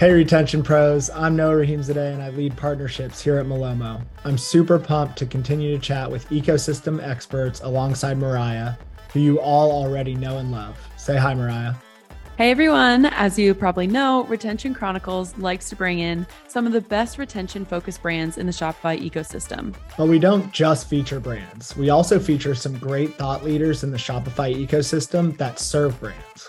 Hey, Retention Pros. I'm Noah Rahimzadeh and I lead partnerships here at Malomo. I'm super pumped to continue to chat with ecosystem experts alongside Mariah, who you all already know and love. Say hi, Mariah. Hey everyone, as you probably know, Retention Chronicles likes to bring in some of the best retention focused brands in the Shopify ecosystem. But we don't just feature brands, we also feature some great thought leaders in the Shopify ecosystem that serve brands.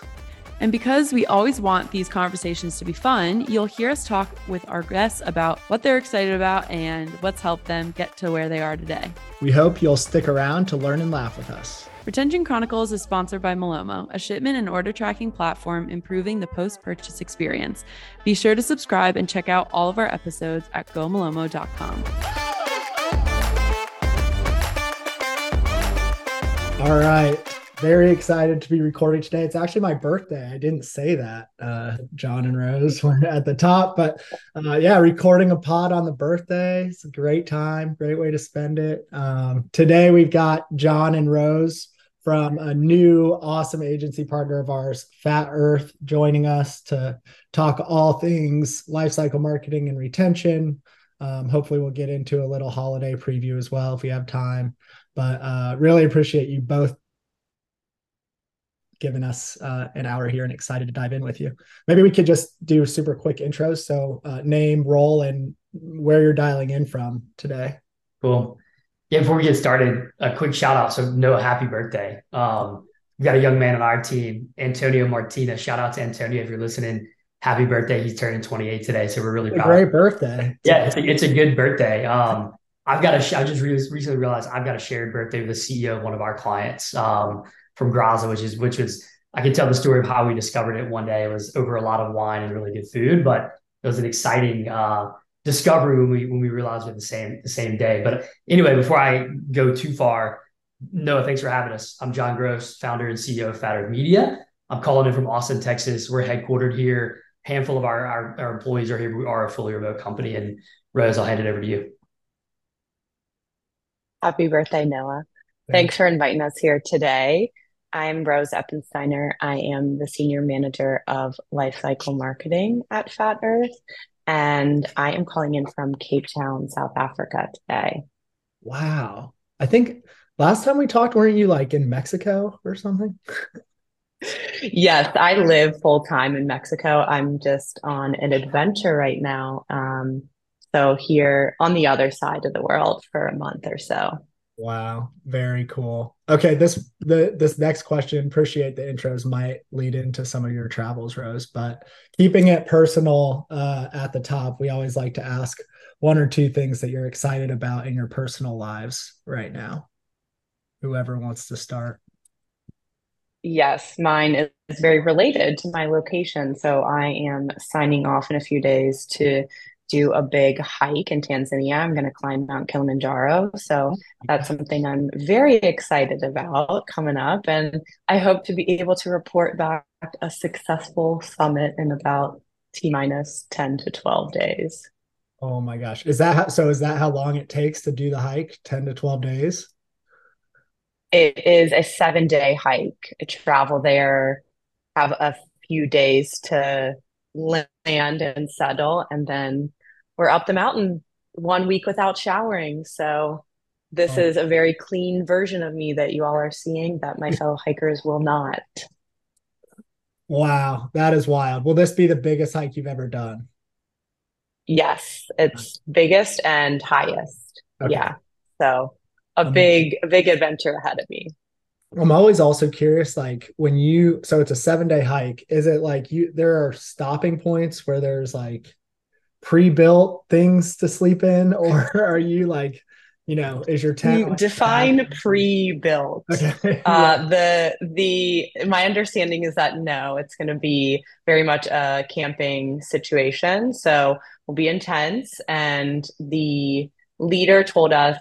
And because we always want these conversations to be fun, you'll hear us talk with our guests about what they're excited about and what's helped them get to where they are today. We hope you'll stick around to learn and laugh with us. Retention Chronicles is sponsored by Malomo, a shipment and order tracking platform improving the post purchase experience. Be sure to subscribe and check out all of our episodes at gomalomo.com. All right. Very excited to be recording today. It's actually my birthday. I didn't say that, uh, John and Rose were at the top, but uh, yeah, recording a pod on the birthday. It's a great time, great way to spend it. Um, today we've got John and Rose from a new awesome agency partner of ours, Fat Earth, joining us to talk all things lifecycle marketing and retention. Um, hopefully, we'll get into a little holiday preview as well if we have time. But uh, really appreciate you both giving us uh, an hour here and excited to dive in with you. Maybe we could just do super quick intros. So, uh, name, role, and where you're dialing in from today. Cool. Yeah, before we get started, a quick shout out. So, Noah, happy birthday. Um, we got a young man on our team, Antonio Martinez. Shout out to Antonio if you're listening. Happy birthday. He's turning 28 today. So, we're really proud. great birthday. Yeah, it's a, it's a good birthday. Um, I've got a, I just recently realized I've got a shared birthday with the CEO of one of our clients. Um, from Graza, which is which was I can tell the story of how we discovered it one day. It was over a lot of wine and really good food, but it was an exciting uh, discovery when we when we realized it the same the same day. But anyway, before I go too far, Noah, thanks for having us. I'm John Gross, founder and CEO of Fat Earth Media. I'm calling in from Austin, Texas. We're headquartered here. A handful of our, our, our employees are here. We are a fully remote company. And Rose, I'll hand it over to you. Happy birthday, Noah. Thanks, Thanks for inviting us here today. I'm Rose Eppensteiner. I am the Senior Manager of Lifecycle Marketing at Fat Earth, and I am calling in from Cape Town, South Africa today. Wow. I think last time we talked, weren't you like in Mexico or something? yes, I live full time in Mexico. I'm just on an adventure right now. Um, so, here on the other side of the world for a month or so. Wow, very cool. Okay, this the this next question, appreciate the intros might lead into some of your travels, Rose, but keeping it personal uh, at the top, we always like to ask one or two things that you're excited about in your personal lives right now. Whoever wants to start. Yes, mine is very related to my location. So I am signing off in a few days to do a big hike in Tanzania. I'm going to climb Mount Kilimanjaro. So that's something I'm very excited about coming up. And I hope to be able to report back a successful summit in about T minus 10 to 12 days. Oh my gosh. Is that how, so? Is that how long it takes to do the hike? 10 to 12 days? It is a seven day hike. I travel there, have a few days to land and settle, and then we're up the mountain one week without showering. So this oh. is a very clean version of me that you all are seeing that my fellow hikers will not. Wow, that is wild. Will this be the biggest hike you've ever done? Yes, it's biggest and highest. Okay. Yeah. So a big, a big adventure ahead of me. I'm always also curious, like when you, so it's a seven day hike. Is it like you, there are stopping points where there's like pre-built things to sleep in or are you like you know is your tent like define pre-built. Okay. Uh the the my understanding is that no it's going to be very much a camping situation. So we'll be intense and the leader told us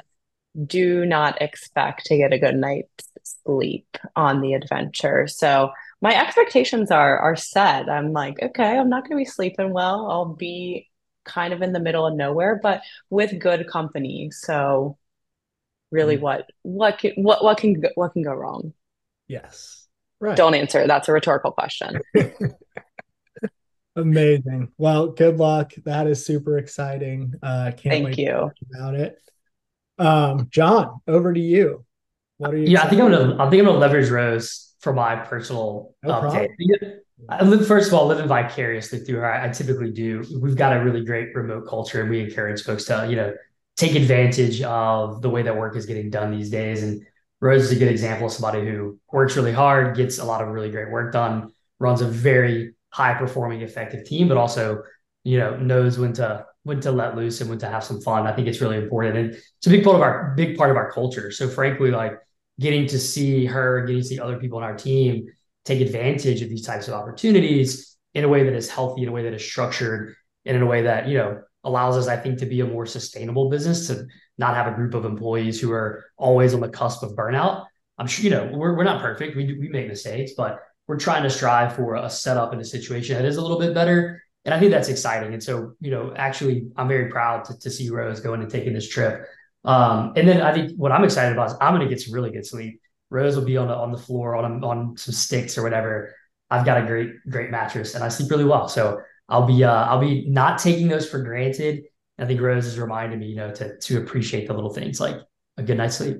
do not expect to get a good night's sleep on the adventure. So my expectations are are set. I'm like okay i'm not going to be sleeping well. I'll be kind of in the middle of nowhere, but with good company. So really mm. what what can what what can what can go wrong? Yes. Right. Don't answer. That's a rhetorical question. Amazing. Well, good luck. That is super exciting. Uh, can't Thank wait you. about it. Um, John, over to you. What are you? Yeah, I think I'm gonna. I think I'm gonna leverage Rose for my personal no update. I live first of all living vicariously through her. I, I typically do. We've got a really great remote culture, and we encourage folks to you know take advantage of the way that work is getting done these days. And Rose is a good example of somebody who works really hard, gets a lot of really great work done, runs a very high performing, effective team, but also, you know, knows when to when to let loose and when to have some fun. I think it's really important. And it's a big part of our big part of our culture. So frankly, like getting to see her, getting to see other people on our team take advantage of these types of opportunities in a way that is healthy, in a way that is structured, and in a way that, you know, allows us, I think, to be a more sustainable business, to not have a group of employees who are always on the cusp of burnout. I'm sure, you know, we're, we're not perfect. We, we make mistakes, but we're trying to strive for a setup and a situation that is a little bit better. And I think that's exciting. And so, you know, actually, I'm very proud to, to see Rose going and taking this trip. Um, and then I think what I'm excited about is I'm going to get some really good sleep. Rose will be on the, on the floor on, on some sticks or whatever. I've got a great, great mattress and I sleep really well. So I'll be, uh, I'll be not taking those for granted. I think Rose has reminded me, you know, to, to appreciate the little things like a good night's sleep.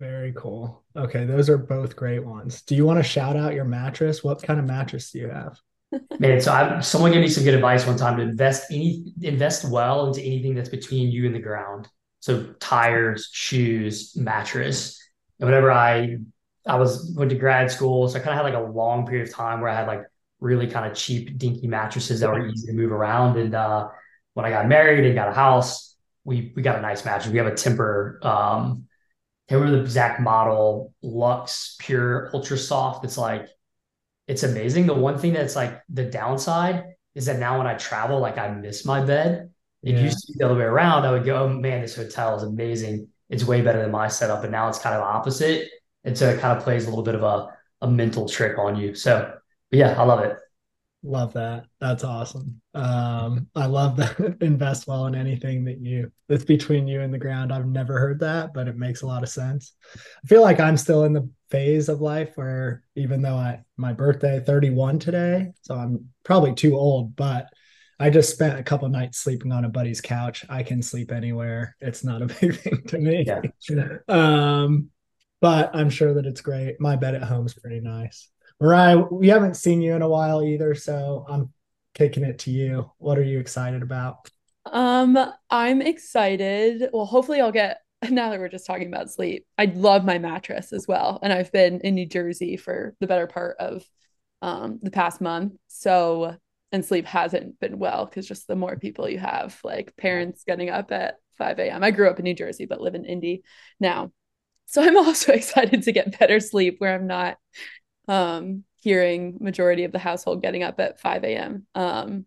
Very cool. Okay, those are both great ones. Do you want to shout out your mattress? What kind of mattress do you have? Man, so I, someone gave me some good advice one time to invest any invest well into anything that's between you and the ground. So tires, shoes, mattress. And whenever I I was went to grad school, so I kind of had like a long period of time where I had like really kind of cheap, dinky mattresses that were easy to move around. And uh, when I got married and got a house, we we got a nice mattress. We have a Tempur um, can't remember the exact model, Luxe Pure Ultra Soft. It's like, it's amazing. The one thing that's like the downside is that now when I travel, like I miss my bed. It yeah. used to be the other way around. I would go, oh man, this hotel is amazing. It's way better than my setup. But now it's kind of opposite. And so it kind of plays a little bit of a, a mental trick on you. So yeah, I love it. Love that. That's awesome. Um, I love that invest well in anything that you that's between you and the ground. I've never heard that, but it makes a lot of sense. I feel like I'm still in the phase of life where even though I my birthday 31 today, so I'm probably too old, but I just spent a couple nights sleeping on a buddy's couch. I can sleep anywhere. It's not a big thing to me. Yeah. um, but I'm sure that it's great. My bed at home is pretty nice. Mariah, we haven't seen you in a while either, so I'm kicking it to you. What are you excited about? Um, I'm excited. Well, hopefully I'll get now that we're just talking about sleep. I love my mattress as well, and I've been in New Jersey for the better part of um the past month. So, and sleep hasn't been well because just the more people you have, like parents getting up at 5 a.m. I grew up in New Jersey, but live in Indy now. So I'm also excited to get better sleep where I'm not um, hearing majority of the household getting up at 5 a.m. Um,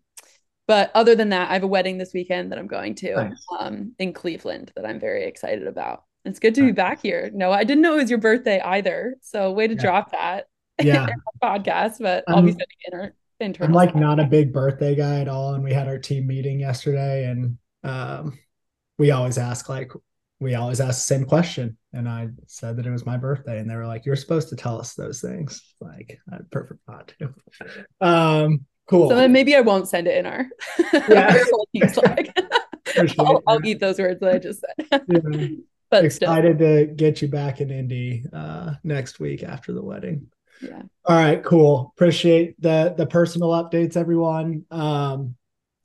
but other than that, I have a wedding this weekend that I'm going to nice. um, in Cleveland that I'm very excited about. It's good to be back here. No, I didn't know it was your birthday either. So way to yeah. drop that yeah. podcast, but I'll be sending inter- internal. I'm like not a big birthday guy at all. And we had our team meeting yesterday and um, we always ask like, we always ask the same question. And I said that it was my birthday. And they were like, You're supposed to tell us those things. Like, I prefer not to. Um, cool. So then maybe I won't send it in our, yeah. I'll, I'll, eat those words that I just said. yeah. But excited still. to get you back in Indy uh, next week after the wedding. Yeah. All right, cool. Appreciate the the personal updates, everyone. Um,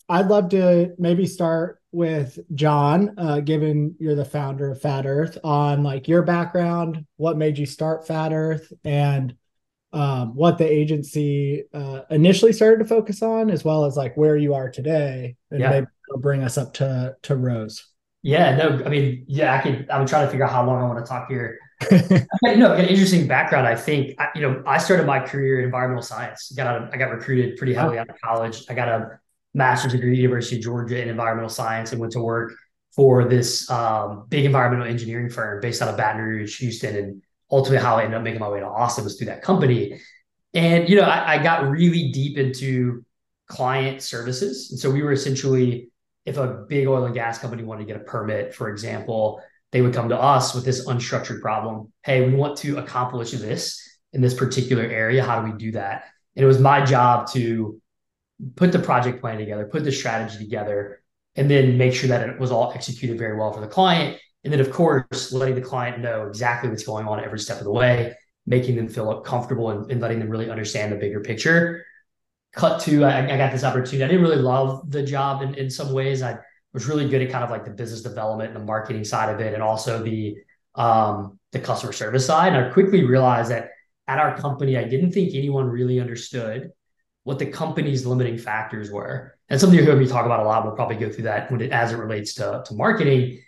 I'd love to maybe start with John, uh, given you're the founder of Fat Earth, on like your background, what made you start Fat Earth, and um, what the agency uh, initially started to focus on, as well as like where you are today, and yeah. maybe bring us up to to Rose. Yeah, no, I mean, yeah, I can. I'm trying to figure out how long I want to talk here. You know, an interesting background. I think I, you know, I started my career in environmental science. Got out of, I got recruited pretty heavily out of college. I got a master's degree at University of Georgia in environmental science and went to work for this um, big environmental engineering firm based out of Baton Rouge, Houston, and ultimately how I ended up making my way to Austin was through that company. And you know, I, I got really deep into client services, and so we were essentially, if a big oil and gas company wanted to get a permit, for example, they would come to us with this unstructured problem. Hey, we want to accomplish this in this particular area. How do we do that? And it was my job to put the project plan together, put the strategy together, and then make sure that it was all executed very well for the client. And then, of course, letting the client know exactly what's going on every step of the way, making them feel comfortable and, and letting them really understand the bigger picture. Cut to, I, I, got this opportunity. I didn't really love the job in, in some ways. I was really good at kind of like the business development and the marketing side of it, and also the um, the customer service side. And I quickly realized that at our company, I didn't think anyone really understood what the company's limiting factors were. And something you heard me talk about a lot. We'll probably go through that when it, as it relates to, to marketing.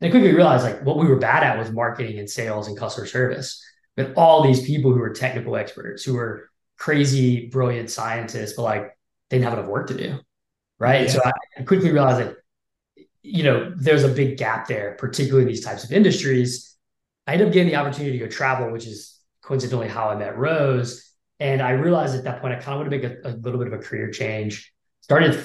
And I quickly realized like what we were bad at was marketing and sales and customer service. But all these people who were technical experts, who were crazy, brilliant scientists, but like they didn't have enough work to do. Right. Yeah. So I, I quickly realized that, you know, there's a big gap there, particularly in these types of industries. I ended up getting the opportunity to go travel, which is coincidentally how I met Rose. And I realized at that point, I kind of want to make a, a little bit of a career change. Started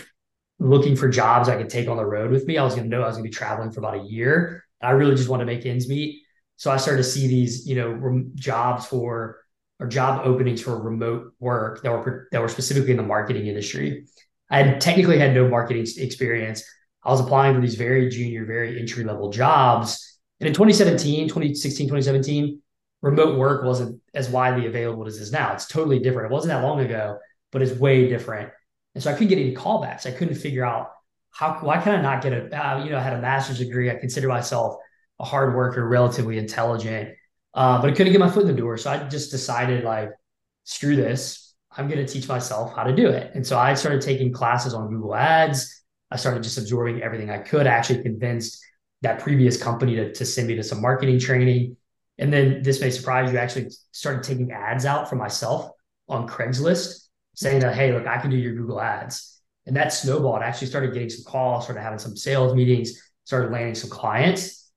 looking for jobs I could take on the road with me. I was going to know I was going to be traveling for about a year. I really just want to make ends meet. So I started to see these, you know, rem- jobs for or job openings for remote work that were that were specifically in the marketing industry. I had technically had no marketing experience. I was applying for these very junior, very entry level jobs. And in 2017, 2016, 2017, remote work wasn't as widely available as it is now. It's totally different. It wasn't that long ago, but it's way different. And so I couldn't get any callbacks. I couldn't figure out how why can I not get a uh, you know I had a master's degree. I consider myself a hard worker, relatively intelligent, uh, but I couldn't get my foot in the door. So I just decided like screw this. I'm going to teach myself how to do it. And so I started taking classes on Google Ads. I started just absorbing everything I could. I actually convinced that previous company to, to send me to some marketing training. And then this may surprise you, actually started taking ads out for myself on Craigslist, saying that, hey, look, I can do your Google ads. And that snowballed. I actually started getting some calls, started having some sales meetings, started landing some clients.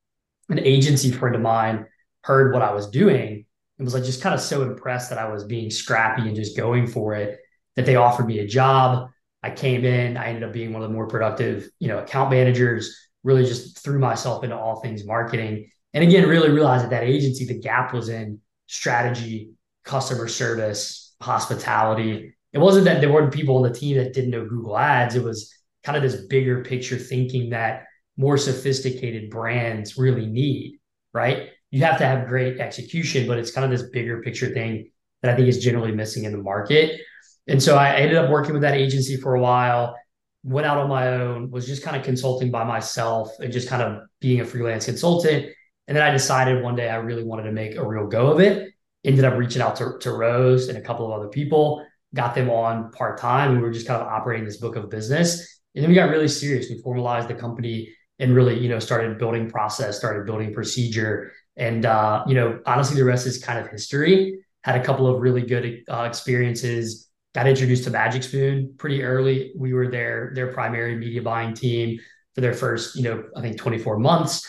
An agency friend of mine heard what I was doing and was like just kind of so impressed that I was being scrappy and just going for it that they offered me a job. I came in, I ended up being one of the more productive, you know, account managers, really just threw myself into all things marketing and again, really realized at that agency, the gap was in strategy, customer service, hospitality. It wasn't that there weren't people on the team that didn't know Google Ads. It was kind of this bigger picture thinking that more sophisticated brands really need, right? You have to have great execution, but it's kind of this bigger picture thing that I think is generally missing in the market. And so I ended up working with that agency for a while, went out on my own, was just kind of consulting by myself and just kind of being a freelance consultant and then I decided one day I really wanted to make a real go of it. Ended up reaching out to, to Rose and a couple of other people, got them on part time. We were just kind of operating this book of business. And then we got really serious. We formalized the company and really, you know, started building process, started building procedure. And, uh, you know, honestly, the rest is kind of history. Had a couple of really good uh, experiences. Got introduced to Magic Spoon pretty early. We were their their primary media buying team for their first, you know, I think 24 months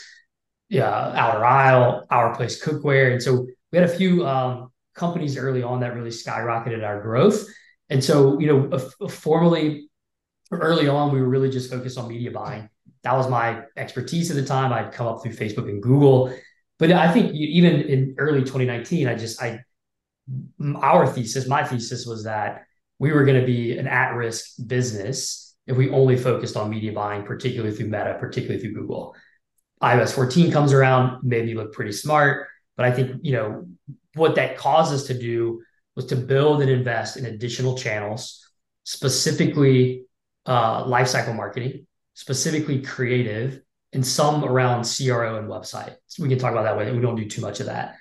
yeah, Outer Aisle, Our Place Cookware. And so we had a few um, companies early on that really skyrocketed our growth. And so, you know, formally early on, we were really just focused on media buying. That was my expertise at the time. I'd come up through Facebook and Google. But I think even in early 2019, I just, I, our thesis, my thesis was that we were going to be an at risk business if we only focused on media buying, particularly through Meta, particularly through Google iOS 14 comes around, made me look pretty smart. But I think, you know, what that caused us to do was to build and invest in additional channels, specifically uh, lifecycle marketing, specifically creative, and some around CRO and website. So we can talk about that way. We don't do too much of that.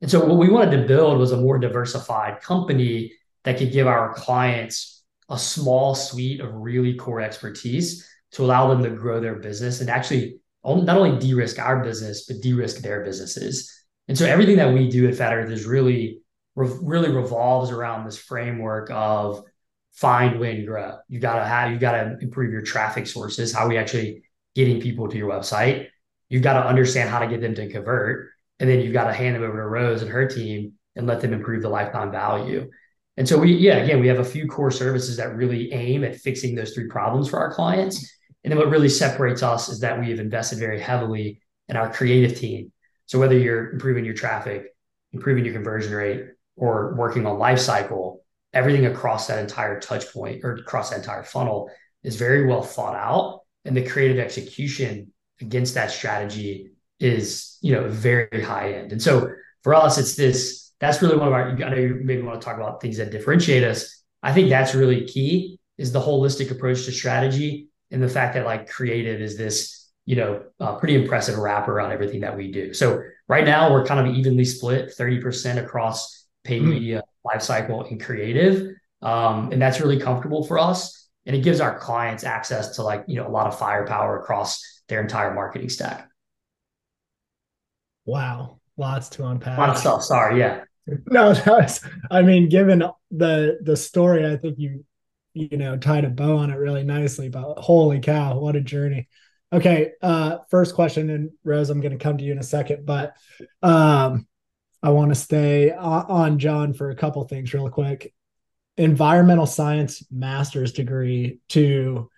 And so what we wanted to build was a more diversified company that could give our clients a small suite of really core expertise to allow them to grow their business and actually not only de-risk our business, but de-risk their businesses. And so everything that we do at Fat Earth is really, really revolves around this framework of find, win, grow. You gotta have, you gotta improve your traffic sources. How are we actually getting people to your website? You've got to understand how to get them to convert, and then you've got to hand them over to Rose and her team and let them improve the lifetime value. And so we, yeah, again, we have a few core services that really aim at fixing those three problems for our clients. And then what really separates us is that we have invested very heavily in our creative team. So whether you're improving your traffic, improving your conversion rate, or working on life cycle, everything across that entire touch point or across that entire funnel is very well thought out and the creative execution against that strategy is you know very high end and so for us it's this that's really one of our i know you maybe want to talk about things that differentiate us. I think that's really key is the holistic approach to strategy and the fact that like creative is this you know uh, pretty impressive wrapper on everything that we do. So right now we're kind of evenly split 30% across paid mm. media lifecycle and creative. Um, and that's really comfortable for us and it gives our clients access to like you know a lot of firepower across their entire marketing stack. Wow lots to unpack. A lot of stuff sorry yeah. No that's i mean given the the story i think you you know tied a bow on it really nicely but holy cow what a journey. Okay uh first question and rose i'm going to come to you in a second but um i want to stay on john for a couple things real quick. Environmental science master's degree to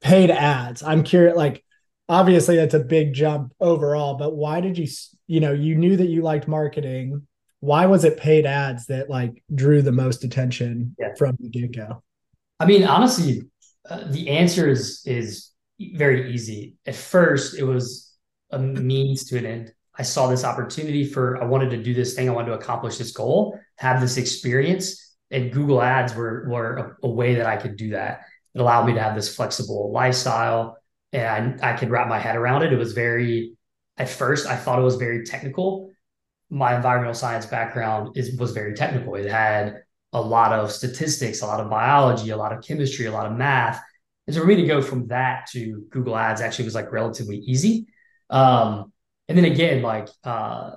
paid ads. I'm curious like obviously that's a big jump overall but why did you you know you knew that you liked marketing. Why was it paid ads that like drew the most attention yeah. from the get-go? I mean honestly uh, the answer is is very easy. At first it was a means to an end. I saw this opportunity for i wanted to do this thing. I wanted to accomplish this goal have this experience and Google Ads were were a, a, way that I could do that. It allowed me to have this flexible lifestyle, and I, I could wrap my head around it. It was very, at first, I thought it was very technical. My environmental science background is was very technical. It had a lot of statistics, a lot of biology, a lot of chemistry, a lot of math. And so for me to go from that to Google Ads actually was like relatively easy. Um, and then again, like, uh,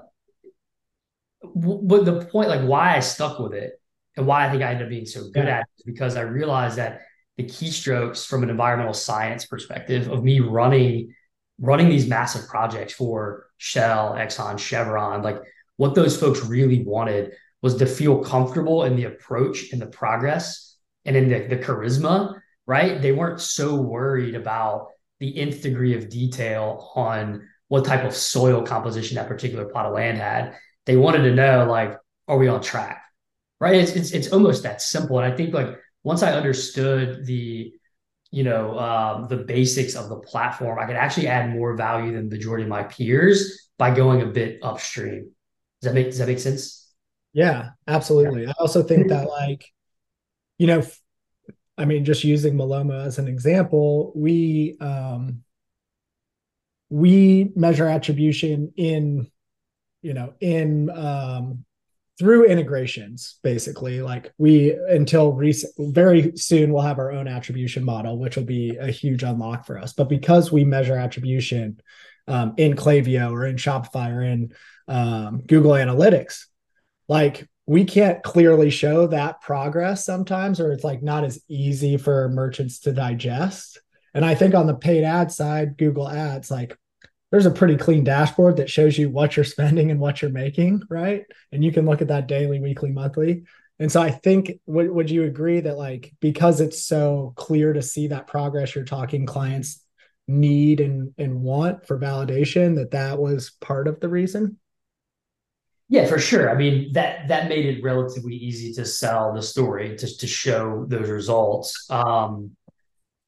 but the point, like, why I stuck with it and why I think I ended up being so good yeah. at it is because I realized that the keystrokes from an environmental science perspective of me running running these massive projects for Shell, Exxon, Chevron, like what those folks really wanted was to feel comfortable in the approach and the progress and in the, the charisma, right? They weren't so worried about the nth degree of detail on what type of soil composition that particular plot of land had. They wanted to know, like, are we on track? right? It's, it's, it's almost that simple. And I think like once I understood the, you know, um, the basics of the platform, I could actually add more value than the majority of my peers by going a bit upstream. Does that make, does that make sense? Yeah, absolutely. I also think that like, you know, I mean, just using Malomo as an example, we, um, we measure attribution in, you know, in, um, through integrations basically. Like we until recent very soon we'll have our own attribution model which will be a huge unlock for us. But because we measure attribution um, in Klaviyo or in shopify or in um, google analytics like we can't clearly show that progress sometimes or it's like not as easy for merchants to digest. And i think on the paid ad side google ads like there's a pretty clean dashboard that shows you what you're spending and what you're making, right? And you can look at that daily, weekly, monthly. And so I think would would you agree that like because it's so clear to see that progress you're talking clients need and and want for validation that that was part of the reason? Yeah, for sure. I mean that that made it relatively easy to sell the story to to show those results. Um,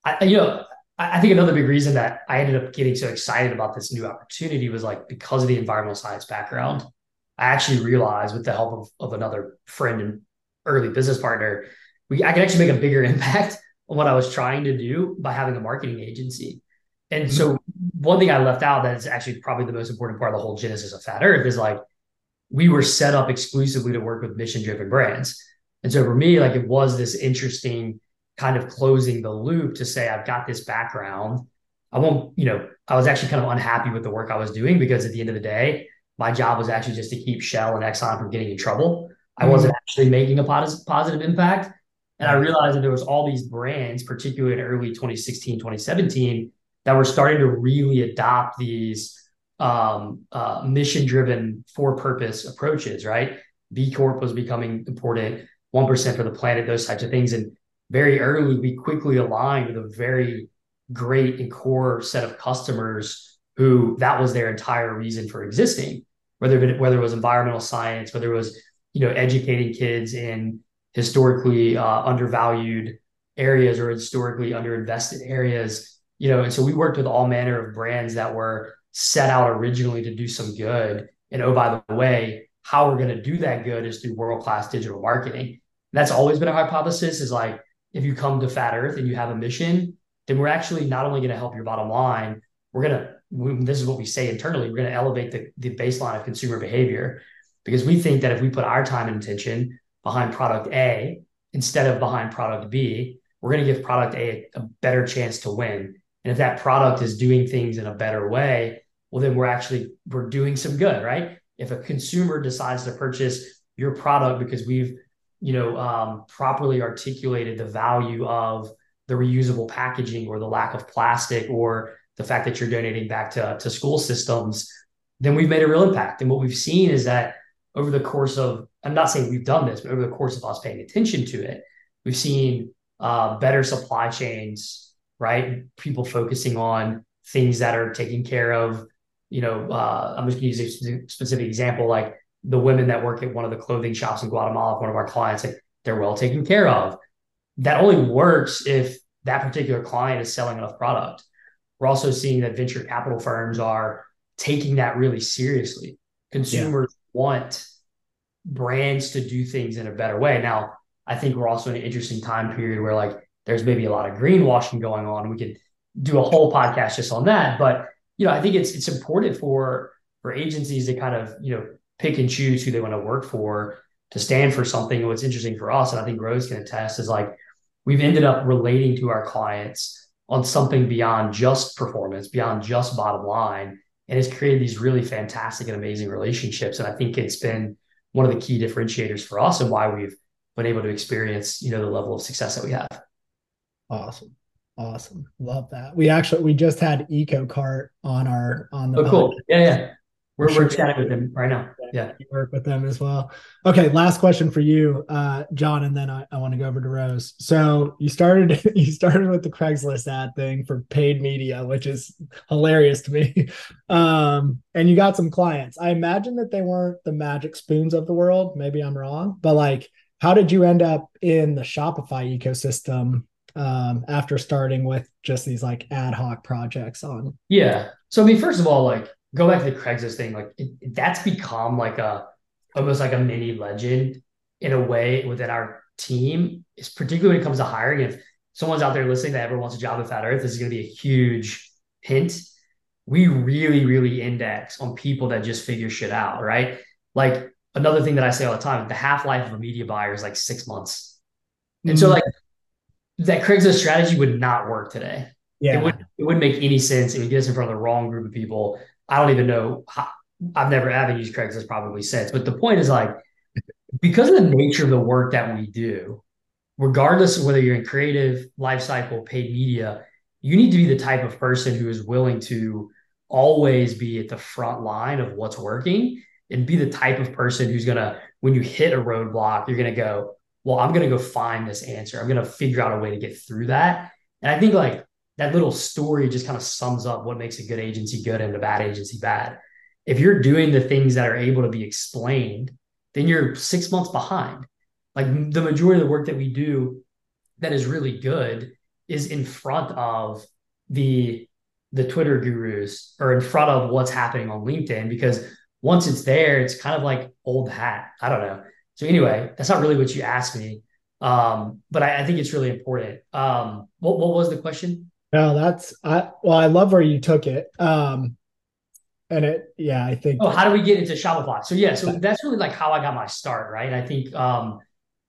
I you know I think another big reason that I ended up getting so excited about this new opportunity was like because of the environmental science background. I actually realized with the help of, of another friend and early business partner, we I could actually make a bigger impact on what I was trying to do by having a marketing agency. And mm-hmm. so one thing I left out that is actually probably the most important part of the whole genesis of Fat Earth is like we were set up exclusively to work with mission driven brands. And so for me, like it was this interesting kind of closing the loop to say, I've got this background. I won't, you know, I was actually kind of unhappy with the work I was doing because at the end of the day, my job was actually just to keep Shell and Exxon from getting in trouble. I mm-hmm. wasn't actually making a positive impact. And I realized that there was all these brands, particularly in early 2016, 2017, that were starting to really adopt these um, uh, mission-driven, for-purpose approaches. Right, B Corp was becoming important, one percent for the planet, those types of things, and very early, we quickly aligned with a very great and core set of customers who that was their entire reason for existing, whether it, whether it was environmental science, whether it was you know educating kids in historically uh, undervalued areas or historically underinvested areas. You know, and so we worked with all manner of brands that were set out originally to do some good. And oh, by the way, how we're going to do that good is through world class digital marketing. And that's always been a hypothesis is like, if you come to Fat Earth and you have a mission, then we're actually not only going to help your bottom line, we're going to, we, this is what we say internally, we're going to elevate the, the baseline of consumer behavior because we think that if we put our time and attention behind product A instead of behind product B, we're going to give product A a better chance to win. And if that product is doing things in a better way, well, then we're actually we're doing some good, right? If a consumer decides to purchase your product because we've you know um, properly articulated the value of the reusable packaging or the lack of plastic or the fact that you're donating back to, to school systems, then we've made a real impact. And what we've seen is that over the course of, I'm not saying we've done this, but over the course of us paying attention to it, we've seen uh, better supply chains, right? People focusing on things that are taken care of. You know, uh, I'm just going to use a specific example, like the women that work at one of the clothing shops in Guatemala, one of our clients, like they're well taken care of. That only works if that particular client is selling enough product. We're also seeing that venture capital firms are taking that really seriously. Consumers yeah. want brands to do things in a better way. Now, I think we're also in an interesting time period where like there's maybe a lot of greenwashing going on. We could do a whole podcast just on that. But you know, I think it's it's important for for agencies to kind of, you know, pick and choose who they want to work for to stand for something. And what's interesting for us, and I think Rose can attest, is like we've ended up relating to our clients on something beyond just performance, beyond just bottom line, and it's created these really fantastic and amazing relationships. And I think it's been one of the key differentiators for us and why we've been able to experience, you know, the level of success that we have. Awesome. Awesome. Love that. We actually we just had EcoCart on our on the Oh cool. Yeah, yeah. We're, we're chatting with them right now. Yeah. You work with them as well. Okay. Last question for you, uh, John, and then I, I want to go over to Rose. So you started, you started with the Craigslist ad thing for paid media, which is hilarious to me. Um, and you got some clients. I imagine that they weren't the magic spoons of the world. Maybe I'm wrong, but like, how did you end up in the Shopify ecosystem um, after starting with just these like ad hoc projects on? Yeah. So I mean, first of all, like go back to the Craigslist thing, like it, that's become like a almost like a mini legend in a way within our team. Is particularly when it comes to hiring. If someone's out there listening that ever wants a job at Fat Earth, this is going to be a huge hint. We really, really index on people that just figure shit out, right? Like another thing that I say all the time: the half life of a media buyer is like six months, and mm-hmm. so like that Craigslist strategy would not work today. Yeah. It, would, it wouldn't make any sense. It would get us in front of the wrong group of people. I don't even know. How, I've never, I haven't used Craigslist probably since. But the point is like, because of the nature of the work that we do, regardless of whether you're in creative, life cycle, paid media, you need to be the type of person who is willing to always be at the front line of what's working and be the type of person who's to, when you hit a roadblock, you're to go, well, I'm to go find this answer. I'm to figure out a way to get through that. And I think like that little story just kind of sums up what makes a good agency good and a bad agency bad. If you're doing the things that are able to be explained, then you're six months behind. Like the majority of the work that we do that is really good is in front of the the Twitter gurus or in front of what's happening on LinkedIn because once it's there, it's kind of like old hat. I don't know. So anyway, that's not really what you asked me. Um, but I, I think it's really important. Um, what, what was the question? No, that's I well, I love where you took it. Um and it yeah, I think Oh, how do we get into Shopify? So yeah, so that's really like how I got my start, right? I think um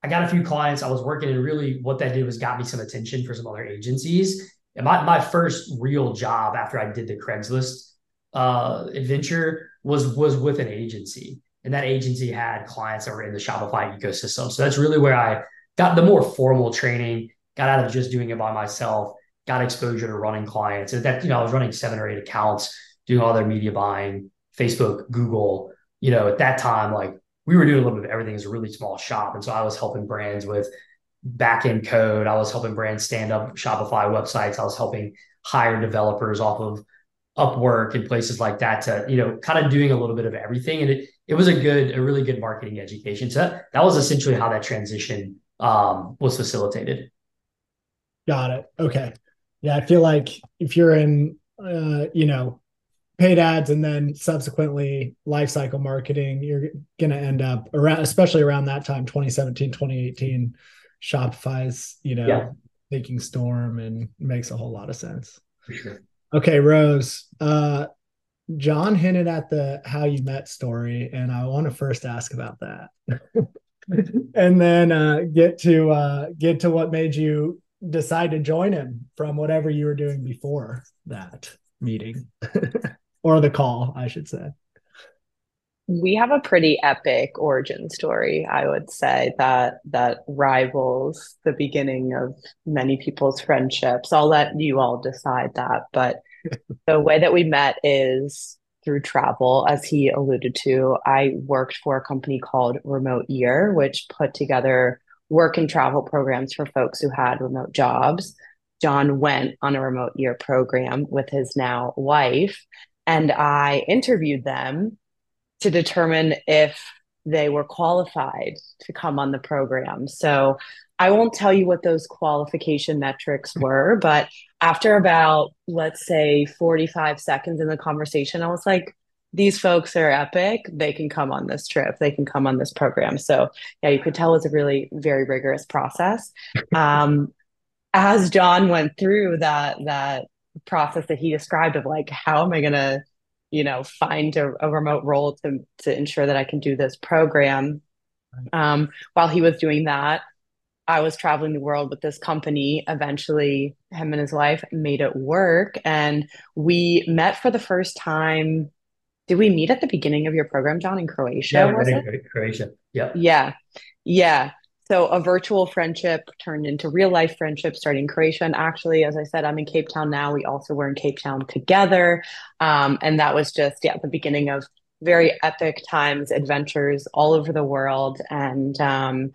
I got a few clients. I was working and really what that did was got me some attention for some other agencies. And my, my first real job after I did the Craigslist uh, adventure was was with an agency. And that agency had clients that were in the Shopify ecosystem. So that's really where I got the more formal training, got out of just doing it by myself got exposure to running clients. And that, you know, I was running seven or eight accounts, doing all their media buying, Facebook, Google. You know, at that time, like we were doing a little bit of everything as a really small shop. And so I was helping brands with back end code. I was helping brands stand up Shopify websites. I was helping hire developers off of Upwork and places like that to, you know, kind of doing a little bit of everything. And it, it was a good, a really good marketing education. So that, that was essentially how that transition um, was facilitated. Got it. Okay. Yeah, I feel like if you're in, uh, you know, paid ads and then subsequently lifecycle marketing, you're going to end up around, especially around that time, 2017, 2018, Shopify's, you know, yeah. taking storm and makes a whole lot of sense. For sure. Okay, Rose. Uh, John hinted at the how you met story, and I want to first ask about that. and then uh, get to uh, get to what made you decide to join him from whatever you were doing before that meeting or the call, I should say. We have a pretty epic origin story, I would say that that rivals the beginning of many people's friendships. I'll let you all decide that, but the way that we met is through travel, as he alluded to. I worked for a company called Remote Year, which put together work and travel programs for folks who had remote jobs. John went on a remote year program with his now wife, and I interviewed them to determine if they were qualified to come on the program. So I won't tell you what those qualification metrics were, but after about, let's say, 45 seconds in the conversation, I was like, these folks are epic. They can come on this trip. They can come on this program. So, yeah, you could tell it was a really very rigorous process. Um, as John went through that that process that he described of like, how am I going to, you know, find a, a remote role to to ensure that I can do this program? Um, while he was doing that, I was traveling the world with this company. Eventually, him and his wife made it work. And we met for the first time. Did we meet at the beginning of your program, John, in Croatia? Yeah, was it? Croatia. Yeah. Yeah. Yeah. So a virtual friendship turned into real life friendship starting in Croatia. And actually, as I said, I'm in Cape Town now. We also were in Cape Town together. Um, and that was just, yeah, the beginning of very epic times, adventures all over the world. And um,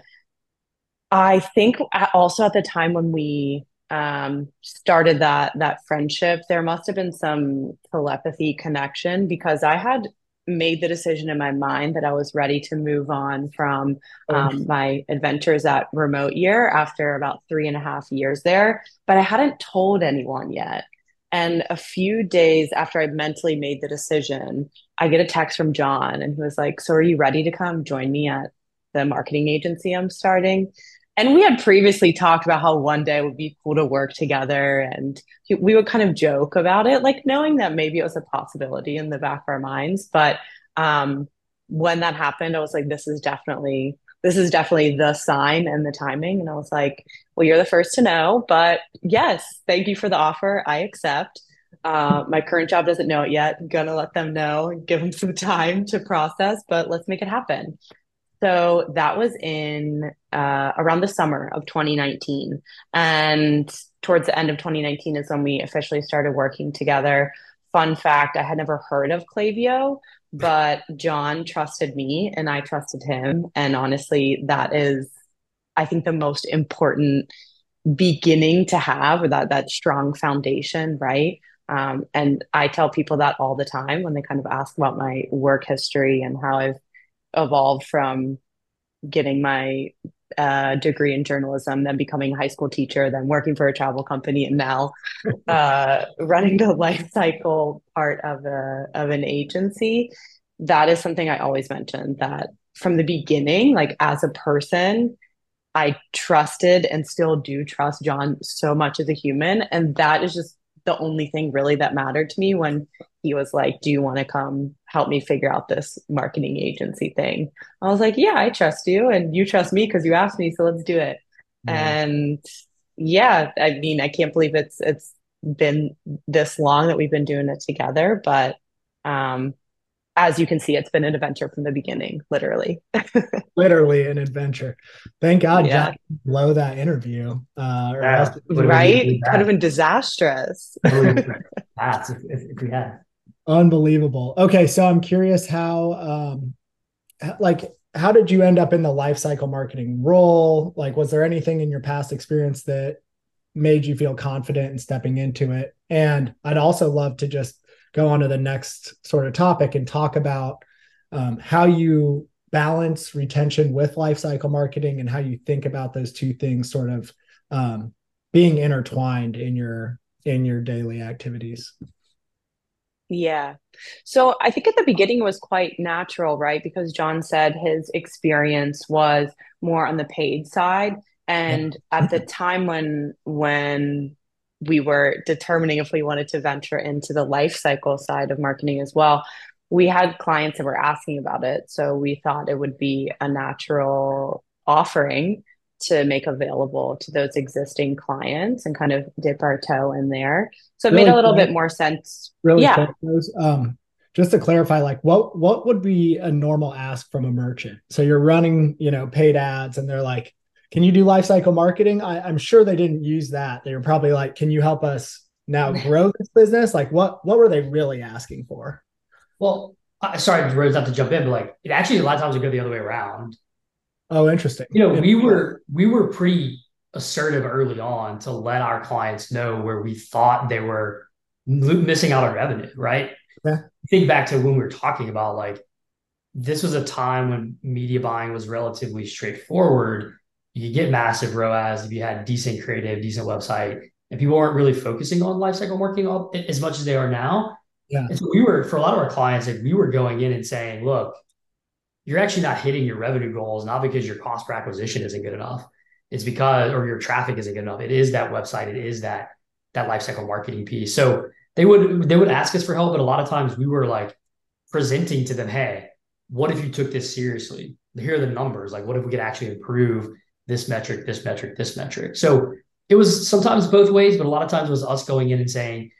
I think also at the time when we um, started that that friendship, there must have been some telepathy connection because I had made the decision in my mind that I was ready to move on from um, my adventures at Remote Year after about three and a half years there, but I hadn't told anyone yet. And a few days after I mentally made the decision, I get a text from John, and he was like, "So are you ready to come join me at the marketing agency I'm starting?" And we had previously talked about how one day it would be cool to work together and we would kind of joke about it like knowing that maybe it was a possibility in the back of our minds. But um, when that happened i was like this is definitely this is definitely the sign and the timing. And i was like well you're the first to know but yes thank you for the offer. I accept. Uh, my current job doesn't know it yet. I'm gonna let them know give them some time to process but let's make it happen so that was in uh, around the summer of 2019. And towards the end of 2019 is when we officially started working together. Fun fact I had never heard of Klaviyo, but John trusted me and I trusted him. And honestly, that is, I think, the most important beginning to have that, that strong foundation, right? Um, and I tell people that all the time when they kind of ask about my work history and how I've evolved from getting my uh, degree in journalism, then becoming a high school teacher, then working for a travel company, and now uh, running the life cycle part of a of an agency. That is something I always mention that from the beginning, like as a person, I trusted and still do trust John so much as a human, and that is just the only thing really that mattered to me when he was like, Do you want to come help me figure out this marketing agency thing? I was like, Yeah, I trust you and you trust me because you asked me, so let's do it. Yeah. And yeah, I mean, I can't believe it's it's been this long that we've been doing it together, but um as you can see, it's been an adventure from the beginning, literally. literally an adventure. Thank God yeah. Jack blow that interview. Uh, yeah. right? Could have been disastrous. That's if, if we had. Unbelievable. Okay, so I'm curious how, um, like, how did you end up in the life cycle marketing role? Like, was there anything in your past experience that made you feel confident in stepping into it? And I'd also love to just go on to the next sort of topic and talk about um, how you balance retention with lifecycle marketing and how you think about those two things sort of um, being intertwined in your in your daily activities yeah. So I think at the beginning it was quite natural, right? Because John said his experience was more on the paid side. And at the time when when we were determining if we wanted to venture into the life cycle side of marketing as well, we had clients that were asking about it. So we thought it would be a natural offering to make available to those existing clients and kind of dip our toe in there. So it really made a little bit more sense. Really, yeah. Um, just to clarify, like what what would be a normal ask from a merchant? So you're running, you know, paid ads, and they're like, "Can you do lifecycle marketing?" I, I'm sure they didn't use that. They were probably like, "Can you help us now grow this business?" Like, what what were they really asking for? Well, uh, sorry, Rose, not to jump in, but like it actually a lot of times would go the other way around. Oh, interesting. You know, we were we were pretty assertive early on to let our clients know where we thought they were missing out on revenue, right? Yeah. Think back to when we were talking about like this was a time when media buying was relatively straightforward. You could get massive ROAS if you had decent creative, decent website, and people weren't really focusing on lifecycle marketing all, as much as they are now. Yeah. And so we were for a lot of our clients, like we were going in and saying, look, you're actually not hitting your revenue goals, not because your cost per acquisition isn't good enough. It's because, or your traffic isn't good enough. It is that website. It is that, that lifecycle marketing piece. So they would, they would ask us for help. But a lot of times we were like presenting to them, Hey, what if you took this seriously? Here are the numbers. Like, what if we could actually improve this metric, this metric, this metric? So it was sometimes both ways, but a lot of times it was us going in and saying,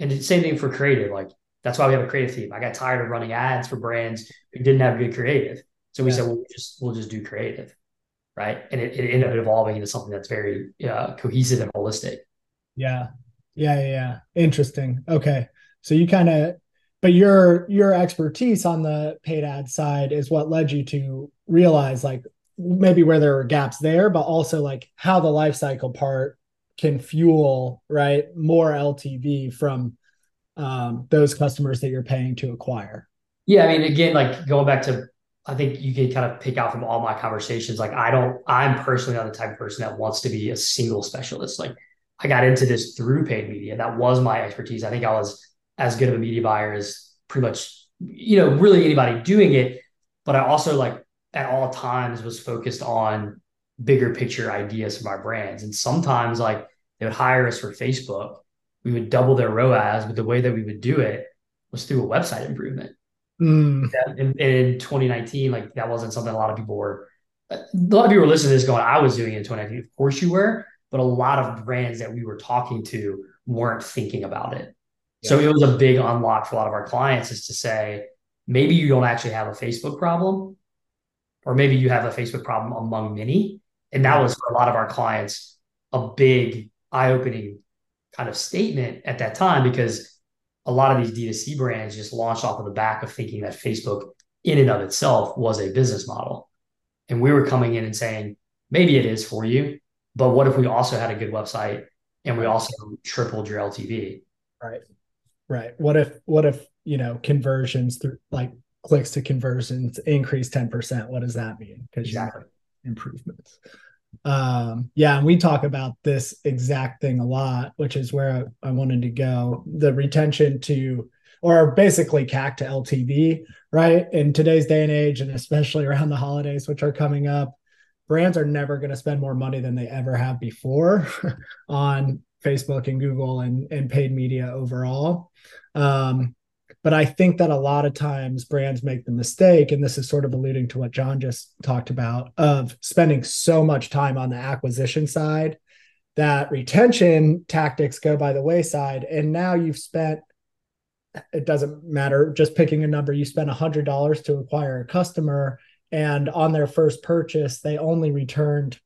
and the same thing for creative. Like, that's why we have a creative team. I got tired of running ads for brands who didn't have good creative. So we yeah. said, well, we'll just we'll just do creative, right? And it, it ended up evolving into something that's very uh, cohesive and holistic. Yeah, yeah, yeah. Interesting. Okay, so you kind of, but your your expertise on the paid ad side is what led you to realize like maybe where there were gaps there, but also like how the life cycle part can fuel right more LTV from um, those customers that you're paying to acquire. Yeah, I mean, again, like going back to, I think you can kind of pick out from all my conversations. Like, I don't, I'm personally not the type of person that wants to be a single specialist. Like, I got into this through paid media. That was my expertise. I think I was as good of a media buyer as pretty much, you know, really anybody doing it. But I also like at all times was focused on bigger picture ideas from our brands. And sometimes like they would hire us for Facebook we would double their ROAS, but the way that we would do it was through a website improvement. Mm. In, in 2019, like that wasn't something a lot of people were. A lot of people were listening to this going, "I was doing it in 2019." Of course you were, but a lot of brands that we were talking to weren't thinking about it. Yeah. So it was a big unlock for a lot of our clients is to say, maybe you don't actually have a Facebook problem, or maybe you have a Facebook problem among many. And that was for a lot of our clients a big eye-opening kind of statement at that time because a lot of these D2C brands just launched off of the back of thinking that Facebook in and of itself was a business model. And we were coming in and saying, maybe it is for you, but what if we also had a good website and we also tripled your LTV? Right. Right. What if, what if, you know, conversions through like clicks to conversions increase 10%? What does that mean? Because exactly. improvements um yeah and we talk about this exact thing a lot which is where I, I, wanted to go the retention to or basically cac to ltv right? In today's day and age and especially around the holidays which are coming up brands are never going to spend more money than they ever have before on facebook and google and, and paid media overall. Um but I think that a lot of times brands make the mistake, and this is sort of alluding to what John just talked about, of spending so much time on the acquisition side that retention tactics go by the wayside. And now you've spent, it doesn't matter, just picking a number, you spent $100 to acquire a customer, and on their first purchase, they only returned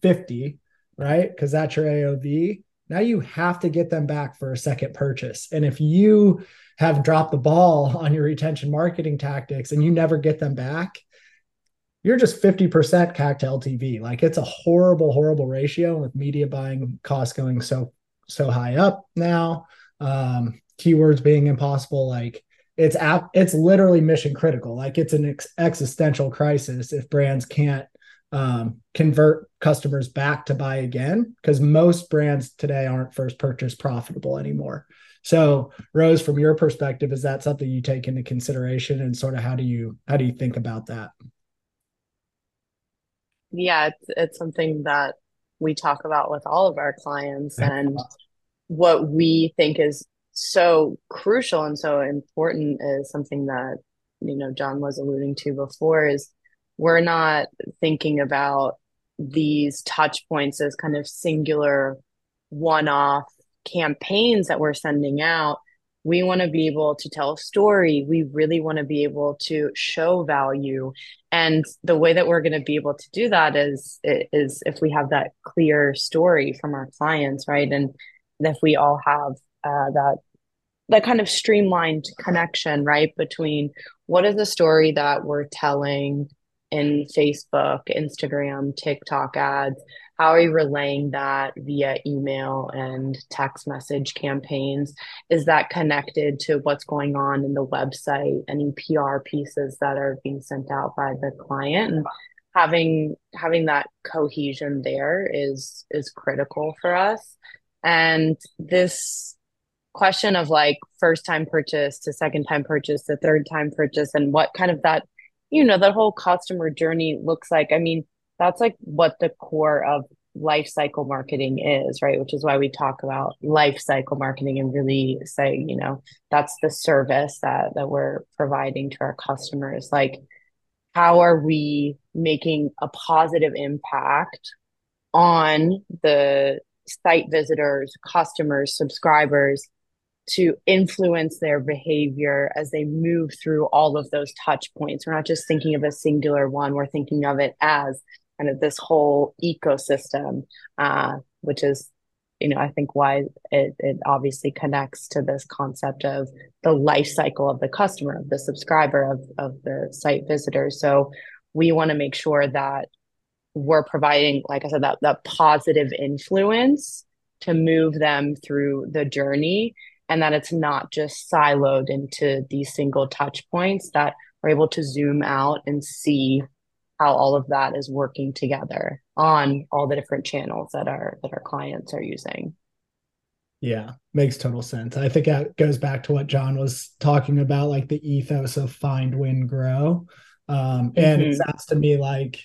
50, right? Because that's your AOV. Now you have to get them back for a second purchase. And if you have dropped the ball on your retention marketing tactics and you never get them back, you're just 50% CAC to LTV. Like it's a horrible, horrible ratio with media buying costs going so, so high up now. Um, keywords being impossible. Like it's app it's literally mission critical like it's an ex- existential crisis if brands can't um, convert customers back to buy again because most brands today aren't first purchase profitable anymore. So rose from your perspective is that something you take into consideration and sort of how do you how do you think about that? Yeah it's, it's something that we talk about with all of our clients and what we think is so crucial and so important is something that you know John was alluding to before is we're not thinking about these touch points as kind of singular one-off campaigns that we're sending out. We want to be able to tell a story. We really want to be able to show value. And the way that we're going to be able to do that is is if we have that clear story from our clients right? And if we all have uh, that that kind of streamlined connection right between what is the story that we're telling in facebook instagram tiktok ads? How are you relaying that via email and text message campaigns? Is that connected to what's going on in the website? Any pr pieces that are being sent out by the client? And having having that cohesion there is is critical for us. And this question of like first time purchase to second time purchase to third time purchase and what kind of that you know that whole customer journey looks like i mean that's like what the core of life cycle marketing is right? Which is why we talk about life cycle marketing and really say you know that's the service that that we're providing to our customers. Like how are we making a positive impact on the site visitors customers subscribers to influence their behavior as they move through all of those touch points. We're not just thinking of a singular one, we're thinking of it as kind of this whole ecosystem, uh, which is, you know, I think why it, it obviously connects to this concept of the life cycle of the customer, of the subscriber, of, of the site visitor. So we want to make sure that we're providing, like I said, that, that positive influence to move them through the journey and that it's not just siloed into these single touch points that we're able to zoom out and see how all of that is working together on all the different channels that our that our clients are using. Yeah makes total sense. I think that goes back to what john was talking about like the ethos of find win grow. Um, and mm-hmm. it sounds to me like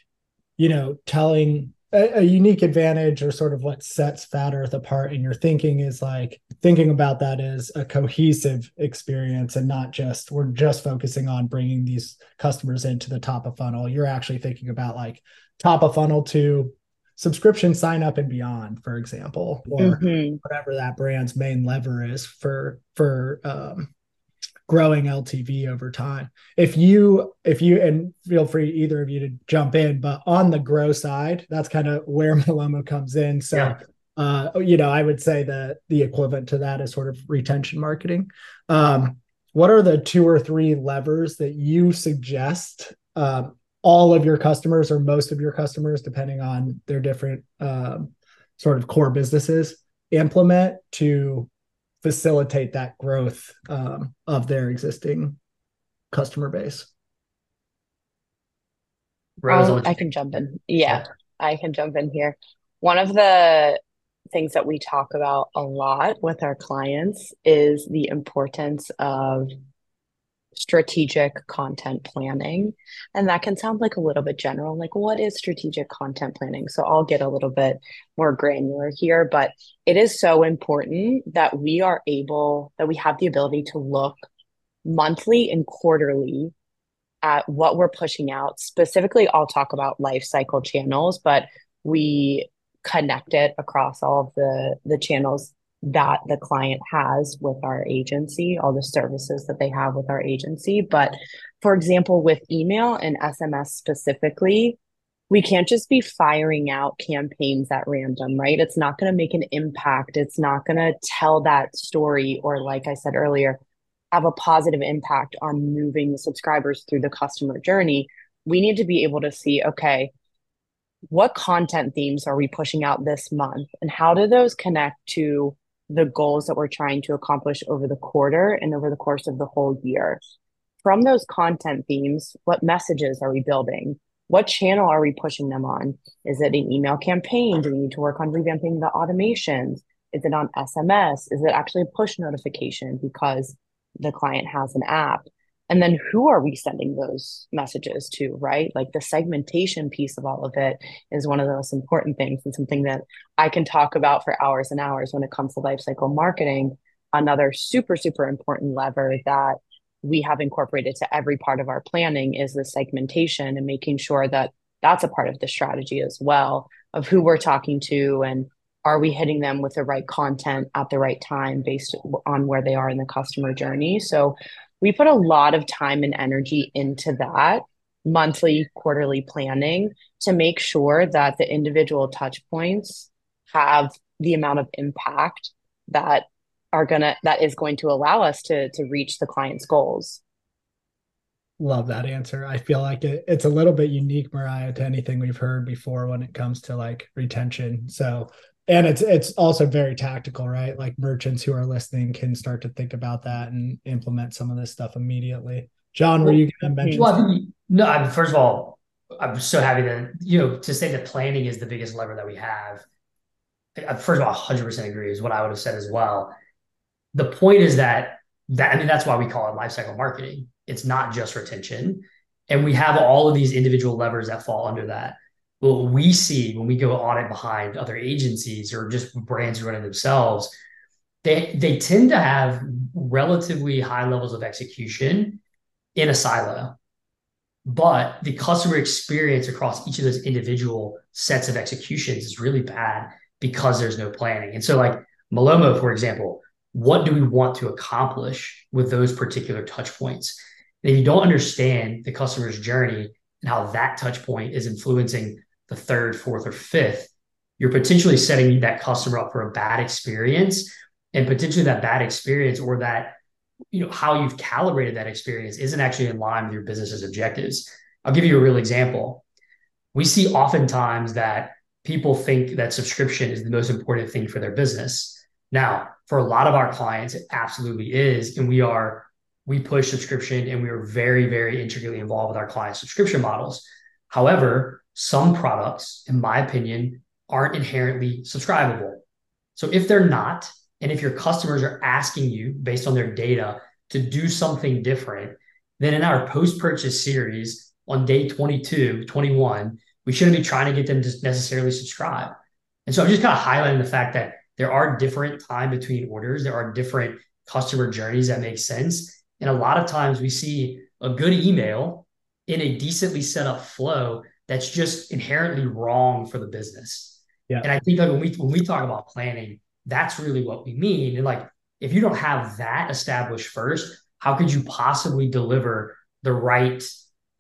you know telling a, a, unique advantage or sort of what sets Fat Earth apart in your thinking is like thinking about that as a cohesive experience and not just we're just focusing on bringing these customers into the top of funnel. You're actually thinking about like top of funnel to subscription sign up and beyond, for example, or mm-hmm. whatever that brand's main lever is for for um, growing LTV over time. If you if you and feel free either of you to jump in, but on the grow side, that's kind of where Malomo comes in. So yeah. Uh, you know, I would say that the equivalent to that is sort of retention marketing. Um, what are the two or three levers that you suggest um, all of your customers or most of your customers, depending on their different um, sort of core businesses, implement to facilitate that growth um, of their existing customer base. Rose, I can jump in. Yeah, I can jump in here. One of the things that we talk about a lot with our clients is the importance of strategic content planning. And that can sound like a little bit general, like what is strategic content planning? So I'll get a little bit more granular here, but it is so important that we are able, that we have the ability to look monthly and quarterly at what we're pushing out. Specifically, I'll talk about life cycle channels, but we connect it across all of the the channels that the client has with our agency, all the services that they have with our agency. But for example, with email and SMS specifically, we can't just be firing out campaigns at random, right? It's not going to make an impact. It's not going to tell that story, or like I said earlier, have a positive impact on moving the subscribers through the customer journey. We need to be able to see, okay, what content themes are we pushing out this month? And how do those connect to the goals that we're trying to accomplish over the quarter and over the course of the whole year. From those content themes, what messages are we building? What channel are we pushing them on? Is it an email campaign? Do we need to work on revamping the automations? Is it on SMS? Is it actually a push notification because the client has an app? And then who are we sending those messages to, right? Like the segmentation piece of all of it is one of the most important things and something that I can talk about for hours and hours when it comes to lifecycle marketing. Another super, super important lever that we have incorporated to every part of our planning is the segmentation and making sure that that's a part of the strategy as well of who we're talking to and are we hitting them with the right content at the right time based on where they are in the customer journey so we put a lot of time and energy into that monthly quarterly planning to make sure that the individual touch points have the amount of impact that are gonna that is going to allow us to to reach the client's goals. Love that answer. I feel like it, it's a little bit unique mariah to anything we've heard before when it comes to like retention. So and it's it's also very tactical right? Like merchants who are listening can start to think about that and implement some of this stuff immediately. John were you going to mention well, no I first of all i'm so happy that you know to say that planning is the biggest lever that we have first of all 100% agree is what i would have said as well. The point is that that i mean that's why we call it lifecycle marketing. It's not just retention. And we have all of these individual levers that fall under that what we see when we go audit behind other agencies or just brands running themselves, they they tend to have relatively high levels of execution in a silo. But the customer experience across each of those individual sets of executions is really bad because there's no planning. And so, like Malomo, for example, what do we want to accomplish with those particular touch points? And if you don't understand the customer's journey and how that touch point is influencing the third, fourth, or fifth, you're potentially setting that customer up for a bad experience. And potentially that bad experience or that, you know, how you've calibrated that experience isn't actually in line with your business's objectives. I'll give you a real example. We see oftentimes that people think that subscription is the most important thing for their business. Now, for a lot of our clients, it absolutely is. And we are, we push subscription and we are very, very intricately involved with our client subscription models. However, some products, in my opinion, aren't inherently subscribable. So if they're not, and if your customers are asking you based on their data to do something different, then in our post purchase series on day 22, 21, we shouldn't be trying to get them to necessarily subscribe. And so I'm just kind of highlighting the fact that there are different time between orders, there are different customer journeys that make sense. And a lot of times we see a good email in a decently set up flow that's just inherently wrong for the business. Yeah. And I think like when we when we talk about planning, that's really what we mean. And like if you don't have that established first, how could you possibly deliver the right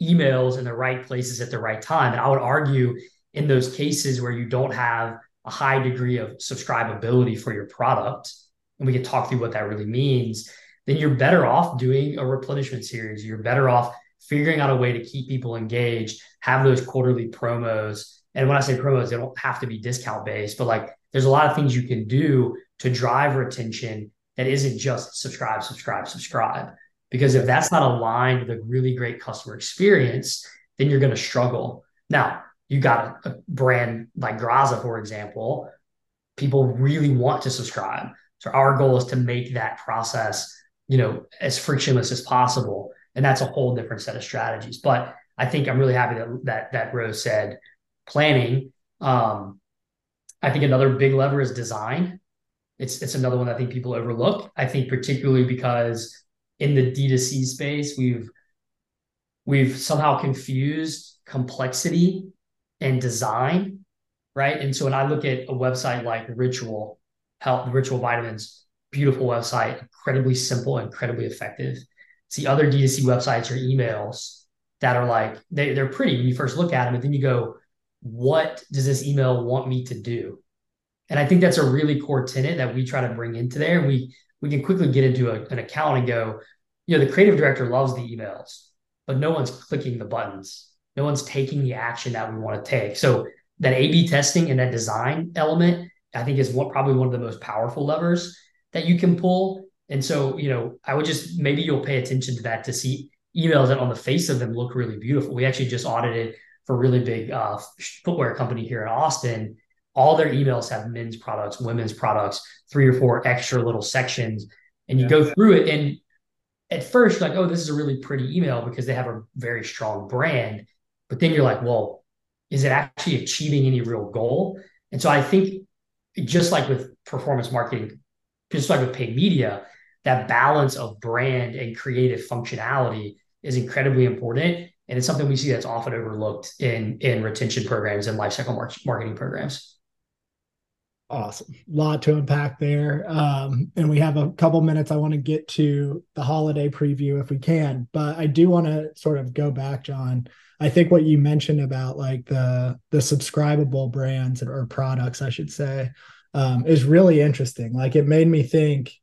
emails in the right places at the right time? And I would argue in those cases where you don't have a high degree of subscribability for your product, and we can talk through what that really means, then you're better off doing a replenishment series. You're better off figuring out a way to keep people engaged, have those quarterly promos. And when I say promos, they don't have to be discount based, but like there's a lot of things you can do to drive retention that isn't just subscribe, subscribe, subscribe. Because if that's not aligned with a really great customer experience, then you're going to struggle. Now, you got a, brand like Graza, for example, people really want to subscribe. So our goal is to make that process, you know, as frictionless as possible and that's a whole different set of strategies. But I think I'm really happy that that that Rose said planning. Um, I think another big lever is design. It's it's another one I think people overlook. I think particularly because in the D2C space, we've we've somehow confused complexity and design, right? And so when I look at a website like Ritual Health, Ritual Vitamins, beautiful website, incredibly simple, incredibly effective see other D2C websites or emails that are like they, they're pretty when you first look at them, and then you go, what does this email want me to do? And I think that's a really core tenet that we try to bring into there. And we we can quickly get into a, an account and go, you know, the creative director loves the emails, but no one's clicking the buttons. No one's taking the action that we want to take. So that A/B testing and that design element I think is what probably one of the most powerful levers that you can pull. And so, you know, I would just maybe you'll pay attention to that to see emails that on the face of them look really beautiful. We actually just audited for a really big uh, footwear company here in Austin. All their emails have men's products, women's products, three or four extra little sections. And you yeah. go through it. And at first, you're like, oh, this is a really pretty email because they have a very strong brand. But then you're like, well, is it actually achieving any real goal? And so I think just like with performance marketing, just like with paid media, that balance of brand and creative functionality is incredibly important. And it's something we see that's often overlooked in, in retention programs and lifecycle mar- marketing programs. Awesome. A lot to unpack there. Um, and we have a couple minutes. I want to get to the holiday preview if we can, but I do want to sort of go back, John. I think what you mentioned about like the the subscribable brands or products, I should say, um, is really interesting. Like it made me think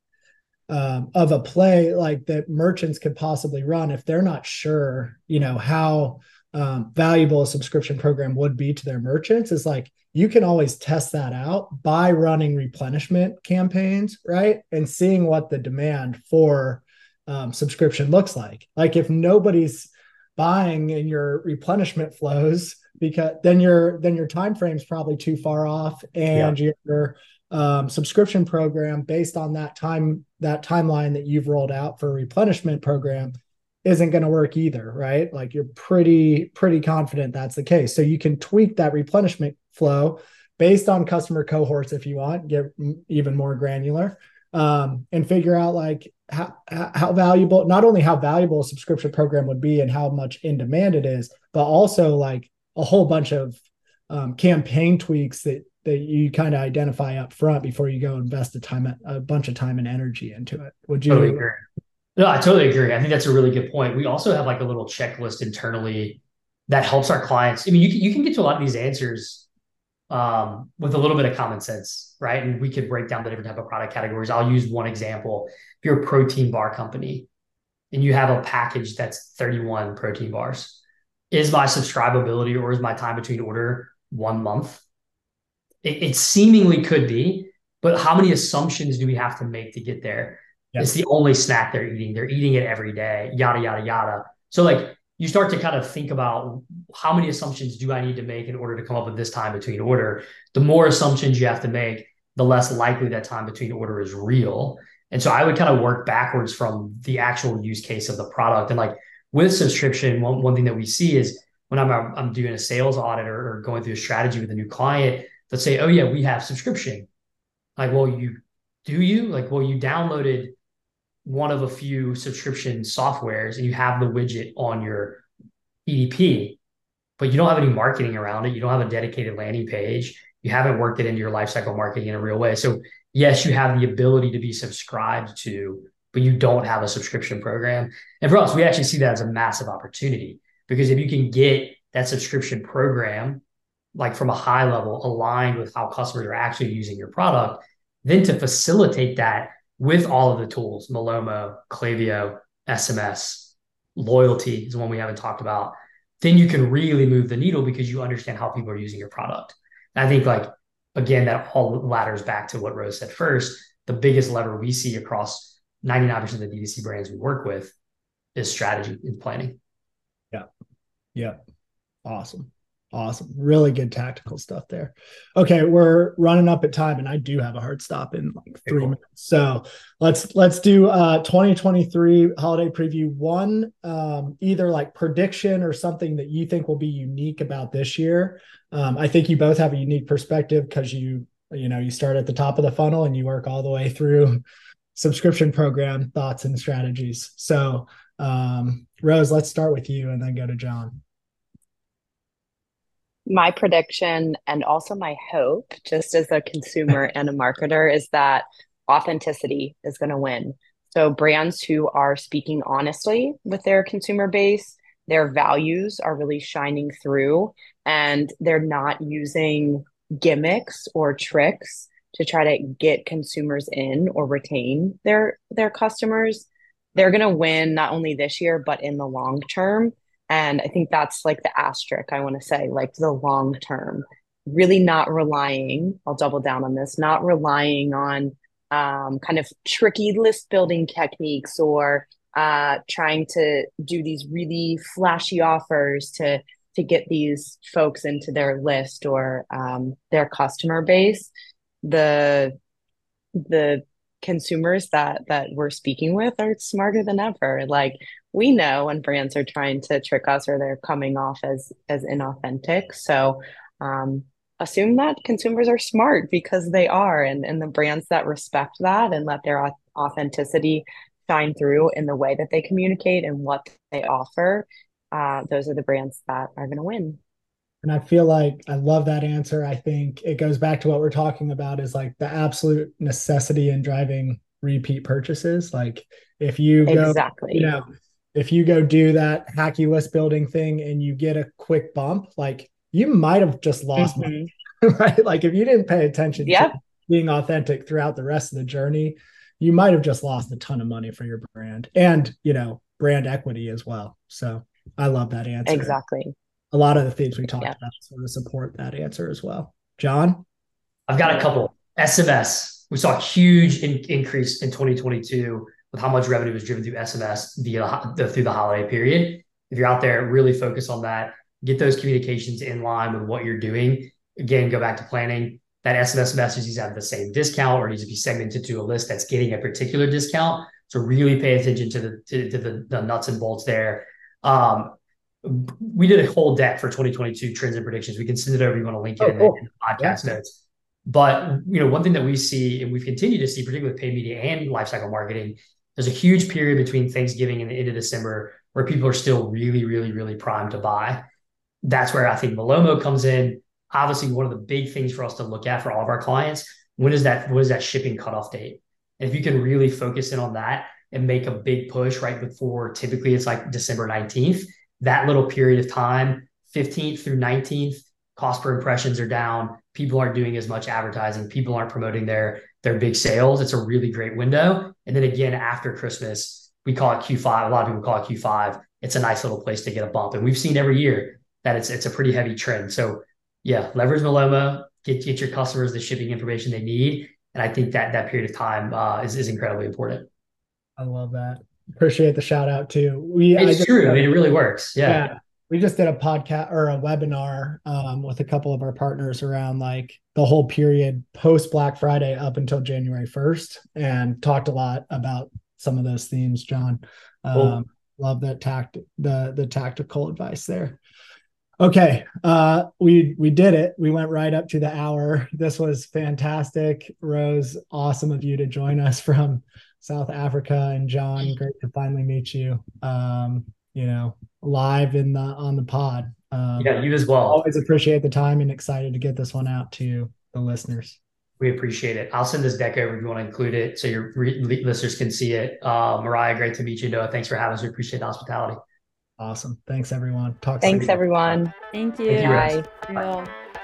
um, of a play like that merchants could possibly run if they're not sure, you know, how um, valuable a subscription program would be to their merchants is like you can always test that out by running replenishment campaigns, right? And seeing what the demand for um, subscription looks like. Like if nobody's buying in your replenishment flows, because then your then your time frame is probably too far off, and yeah. your um, subscription program based on that time that timeline that you've rolled out for a replenishment program isn't going to work either right? Like you're pretty pretty confident that's the case. So you can tweak that replenishment flow based on customer cohorts if you want get even more granular um, and figure out like how, how valuable not only how valuable a subscription program would be and how much in demand it is but also like a whole bunch of um, campaign tweaks that that you kind of identify up front before you go invest a time a bunch of time and energy into it. Would you totally agree? No, I totally agree. I think that's a really good point. We also have like a little checklist internally that helps our clients. I mean, you can, you can get to a lot of these answers um, with a little bit of common sense, right? And we could break down the different type of product categories. I'll use one example. If you're a protein bar company and you have a package that's 31 protein bars, is my subscribability or is my time between order one month? It, it, seemingly could be, but how many assumptions do we have to make to get there? Yep. It's the only snack they're eating. They're eating it every day, yada, yada, yada. So, like, you start to kind of think about how many assumptions do I need to make in order to come up with this time between order? The more assumptions you have to make, the less likely that time between order is real. And so I would kind of work backwards from the actual use case of the product. And like with subscription, one, one thing that we see is when I'm, I'm doing a sales audit or, or going through a strategy with a new client, that say, oh yeah, we have subscription. Like, well, you do you? Like, well, you downloaded one of a few subscription softwares and you have the widget on your PDP, but you don't have any marketing around it. You don't have a dedicated landing page. You haven't worked it into your lifecycle marketing in a real way. So yes, you have the ability to be subscribed to, but you don't have a subscription program. And for us, we actually see that as a massive opportunity because if you can get that subscription program like from a high level aligned with how customers are actually using your product, then to facilitate that with all of the tools, Malomo, Klaviyo, SMS, loyalty is one we haven't talked about, then you can really move the needle because you understand how people are using your product. And I think like again, that all ladders back to what Rose said first. The biggest lever we see across 99% of the D2C brands we work with is strategy and planning. Yeah. Yeah. Awesome. Awesome. Really good tactical stuff there. Okay, we're running up at time and I do have a hard stop in like 3 cool. minutes. So, let's let's do uh 2023 holiday preview one um either like prediction or something that you think will be unique about this year. Um I think you both have a unique perspective cuz you you know, you start at the top of the funnel and you work all the way through subscription program thoughts and strategies. So, um Rose, let's start with you and then go to John my prediction and also my hope, just as a consumer and a marketer, is that authenticity is going to win. So, brands who are speaking honestly with their consumer base, their values are really shining through, and they're not using gimmicks or tricks to try to get consumers in or retain their their customers. They're going to win not only this year but in the long term and I think that's like the asterisk I want to say, like the long term. really not relying, I'll double down on this, not relying on um, kind of tricky list building techniques or uh, trying to do these really flashy offers to to get these folks into their list or um, their customer base. The the consumers that that we're speaking with are smarter than ever. Like we know when brands are trying to trick us or they're coming off as as inauthentic. So um, assume that consumers are smart because they are, and and the brands that respect that and let their authenticity shine through in the way that they communicate and what they offer. Uh, those are the brands that are going to win. And I feel like I love that answer. I think it goes back to what we're talking about is like the absolute necessity in driving repeat purchases. Like if you go, exactly, you know, if you go do that hacky list building thing and you get a quick bump, like you might have just lost mm-hmm. money, right? Like if you didn't pay attention yep. to being authentic throughout the rest of the journey, you might have just lost a ton of money for your brand and, you know, brand equity as well. So I love that answer. Exactly a lot of the themes we talked yeah. about sort of support that answer as well. John? I've got a couple. SMS, we saw a huge in- increase in 2022 with how much revenue was driven through SMS via the, through the holiday period. If you're out there, really focus on that. Get those communications in line with what you're doing. Again, go back to planning. That SMS message needs to have the same discount or needs to be segmented to a list that's getting a particular discount. So really pay attention to the to, to the, the, nuts and bolts there. Um, we did a whole deck for 2022 trends and predictions. We can send it over. You want to link it oh, in, cool. the, in, the, podcast yeah. notes. But you know, one thing that we see and we've continued to see, particularly with paid media and lifecycle marketing, there's a huge period between Thanksgiving and the end of December where people are still really, really, really primed to buy. That's where I think Malomo comes in. Obviously, one of the big things for us to look at for all of our clients, when is that what is that shipping cutoff date? And if you can really focus in on that and make a big push right before typically it's like December 19th, that little period of time, 15th through 19th, cost per impressions are down. People aren't doing as much advertising. People aren't promoting their their big sales. It's a really great window. And then again, after Christmas, we call it Q5. A lot of people call it Q5. It's a nice little place to get a bump. And we've seen every year that it's it's a pretty heavy trend. So yeah, leverage Malomo, get get your customers the shipping information they need. And I think that that period of time uh, is, is incredibly important. I love that appreciate the shout out too. We it's true. I mean, it really works. Yeah. yeah. We just did a podcast or a webinar um, with a couple of our partners around like the whole period post Black Friday up until January 1st and talked a lot about some of those themes, John. Um, cool. Love that tact the the tactical advice there. Okay, uh, we we did it. We went right up to the hour. This was fantastic, Rose. Awesome of you to join us from South Africa. And John, great to finally meet you. Um, you know, live in the on the pod. Um, yeah, you as well. Always appreciate the time and excited to get this one out to the listeners. We appreciate it. I'll send this deck over if you want to include it so your re- listeners can see it. Uh, Mariah, great to meet you. Noah, thanks for having us. We appreciate the hospitality. Awesome. Thanks, everyone. Talk. Thanks, everyone. Thank you. Thank you Bye. Bye.